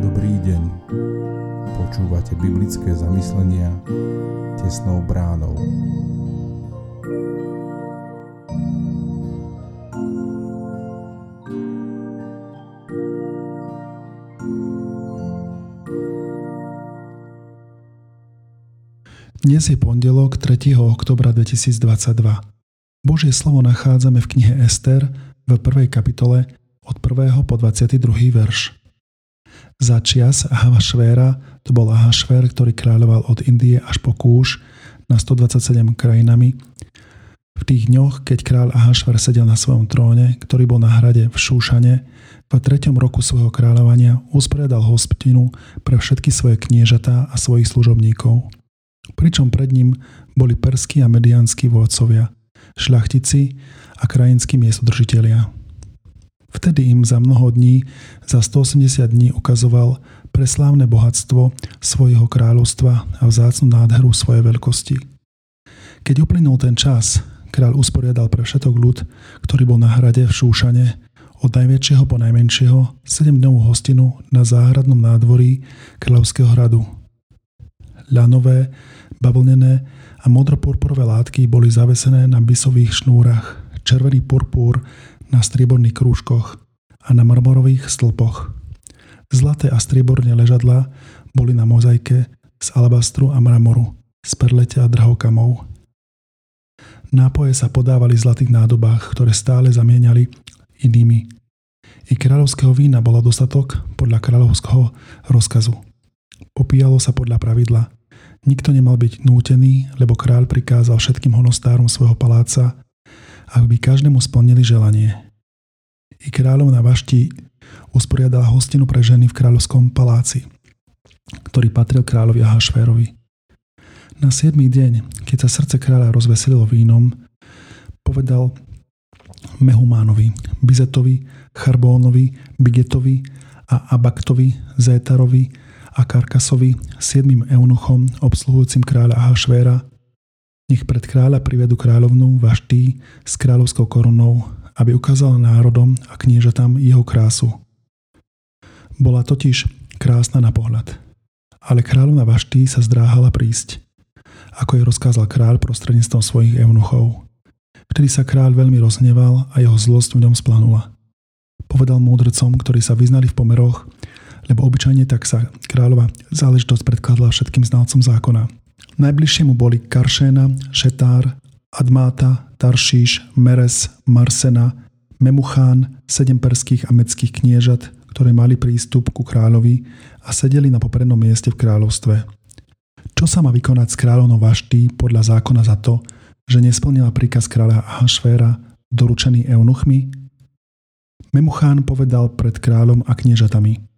Dobrý deň. Počúvate biblické zamyslenia tesnou bránou. Dnes je pondelok 3. oktobra 2022. Božie slovo nachádzame v knihe Ester v 1. kapitole od 1. po 22. verš. Za čias Ahavašvéra, to bol Ahašvér, ktorý kráľoval od Indie až po Kúš na 127 krajinami. V tých dňoch, keď kráľ Ahašver sedel na svojom tróne, ktorý bol na hrade v Šúšane, v treťom roku svojho kráľovania usporiadal hospitinu pre všetky svoje kniežatá a svojich služobníkov pričom pred ním boli perskí a mediánsky vodcovia, šľachtici a krajinskí miestodržitelia. Vtedy im za mnoho dní, za 180 dní ukazoval preslávne bohatstvo svojho kráľovstva a vzácnu nádheru svojej veľkosti. Keď uplynul ten čas, kráľ usporiadal pre všetok ľud, ktorý bol na hrade v Šúšane, od najväčšieho po najmenšieho, 7-dňovú hostinu na záhradnom nádvorí kráľovského hradu. Ľanové, bavlnené a modropurpurové látky boli zavesené na bisových šnúrach, červený purpúr na strieborných krúžkoch a na marmorových stĺpoch. Zlaté a strieborné ležadlá boli na mozaike z alabastru a mramoru, z perlete a drhokamov. Nápoje sa podávali v zlatých nádobách, ktoré stále zamieniali inými. I kráľovského vína bolo dostatok podľa kráľovského rozkazu. Popíjalo sa podľa pravidla – Nikto nemal byť nútený, lebo kráľ prikázal všetkým honostárom svojho paláca, aby každému splnili želanie. I kráľovna Vašti usporiadala hostinu pre ženy v kráľovskom paláci, ktorý patril kráľovi Ahašvérovi. Na 7. deň, keď sa srdce kráľa rozveselilo vínom, povedal Mehumánovi, Bizetovi, Charbónovi, Bigetovi a Abaktovi, Zétarovi, a Karkasovi, siedmým eunuchom obsluhujúcim kráľa Ahašvéra, nech pred kráľa privedú kráľovnú Vaští s kráľovskou korunou, aby ukázala národom a kniežatám jeho krásu. Bola totiž krásna na pohľad, ale kráľovna Vaští sa zdráhala prísť, ako jej rozkázal kráľ prostredníctvom svojich eunuchov. Vtedy sa kráľ veľmi rozhneval a jeho zlosť v ňom splanula. Povedal múdrcom, ktorí sa vyznali v pomeroch, lebo obyčajne tak sa kráľova záležitosť predkladala všetkým znalcom zákona. Najbližšie mu boli Karšéna, Šetár, Admáta, Taršíš, Meres, Marsena, Memuchán, sedem perských a meckých kniežat, ktoré mali prístup ku kráľovi a sedeli na poprednom mieste v kráľovstve. Čo sa má vykonať s kráľovnou Vaští podľa zákona za to, že nesplnila príkaz kráľa Ahašvéra, doručený eunuchmi? Memuchán povedal pred kráľom a kniežatami –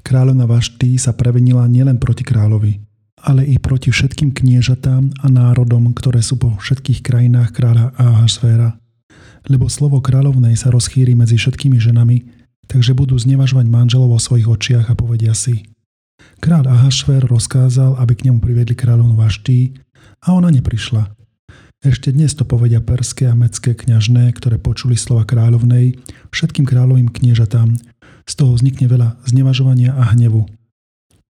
Kráľovna Vaštý sa prevenila nielen proti kráľovi, ale i proti všetkým kniežatám a národom, ktoré sú po všetkých krajinách kráľa Ahasféra. Lebo slovo kráľovnej sa rozchýri medzi všetkými ženami, takže budú znevažovať manželov vo svojich očiach a povedia si. Kráľ Ahašver rozkázal, aby k nemu priviedli kráľovnu Vaští a ona neprišla. Ešte dnes to povedia perské a mecké kňažné, ktoré počuli slova kráľovnej, všetkým kráľovým kniežatám, z toho vznikne veľa znevažovania a hnevu.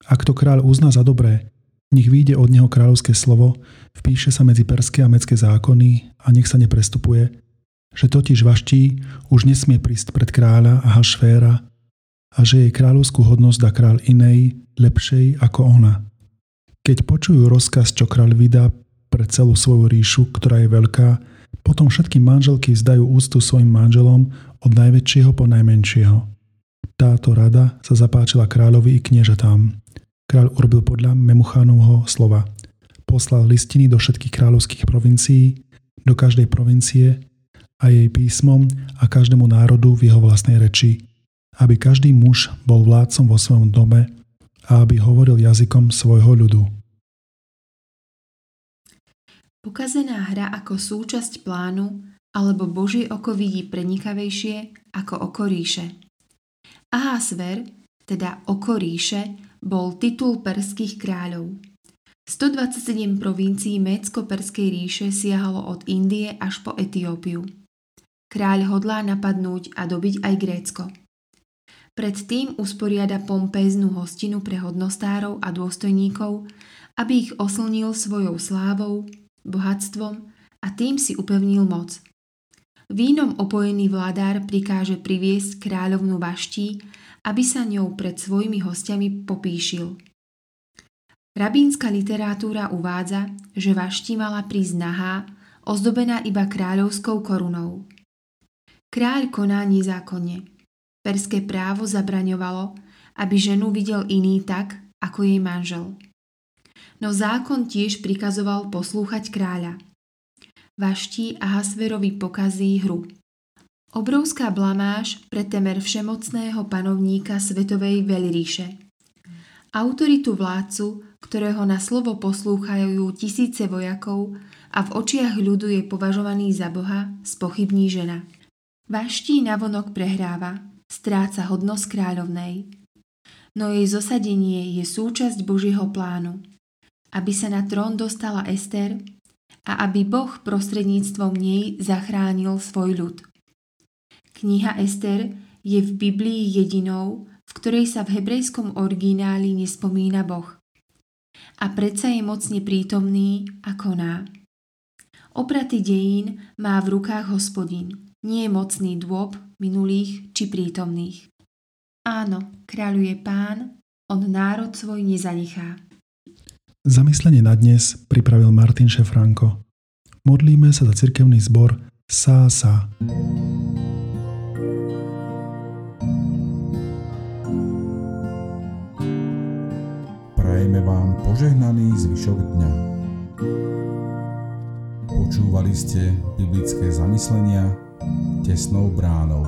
Ak to kráľ uzná za dobré, nech vyjde od neho kráľovské slovo, vpíše sa medzi perské a mecké zákony a nech sa neprestupuje, že totiž vaští už nesmie prísť pred kráľa a hašvéra a že jej kráľovskú hodnosť dá kráľ inej, lepšej ako ona. Keď počujú rozkaz, čo kráľ vydá pre celú svoju ríšu, ktorá je veľká, potom všetky manželky vzdajú úctu svojim manželom od najväčšieho po najmenšieho. Táto rada sa zapáčila kráľovi i kniežatám. Kráľ urobil podľa Memuchánovho slova. Poslal listiny do všetkých kráľovských provincií, do každej provincie a jej písmom a každému národu v jeho vlastnej reči, aby každý muž bol vládcom vo svojom dome a aby hovoril jazykom svojho ľudu. Pokazená hra ako súčasť plánu alebo Božie oko vidí prenikavejšie ako oko ríše. Ahasver, teda oko ríše, bol titul perských kráľov. 127 provincií Mécko-Perskej ríše siahalo od Indie až po Etiópiu. Kráľ hodlá napadnúť a dobiť aj Grécko. Predtým usporiada pompéznu hostinu pre hodnostárov a dôstojníkov, aby ich oslnil svojou slávou, bohatstvom a tým si upevnil moc. Vínom opojený vládár prikáže priviesť kráľovnú vaští, aby sa ňou pred svojimi hostiami popíšil. Rabínska literatúra uvádza, že vašti mala prísť nahá, ozdobená iba kráľovskou korunou. Kráľ koná nezákonne. Perské právo zabraňovalo, aby ženu videl iný tak, ako jej manžel. No zákon tiež prikazoval poslúchať kráľa. Vaští a Hasverovi pokazí hru. Obrovská blamáž pre temer všemocného panovníka Svetovej veľríše. Autoritu vládcu, ktorého na slovo poslúchajú tisíce vojakov a v očiach ľudu je považovaný za Boha, spochybní žena. Vaští navonok prehráva, stráca hodnosť kráľovnej. No jej zosadenie je súčasť Božieho plánu, aby sa na trón dostala Ester a aby Boh prostredníctvom nej zachránil svoj ľud. Kniha Ester je v Biblii jedinou, v ktorej sa v hebrejskom origináli nespomína Boh. A predsa je mocne prítomný a koná. Opraty dejín má v rukách hospodin nie mocný dôb minulých či prítomných. Áno, kráľuje pán, on národ svoj nezanechá. Zamyslenie na dnes pripravil Martin Šefranko. Modlíme sa za cirkevný zbor Sása. Prajeme vám požehnaný zvyšok dňa. Počúvali ste biblické zamyslenia tesnou bránou.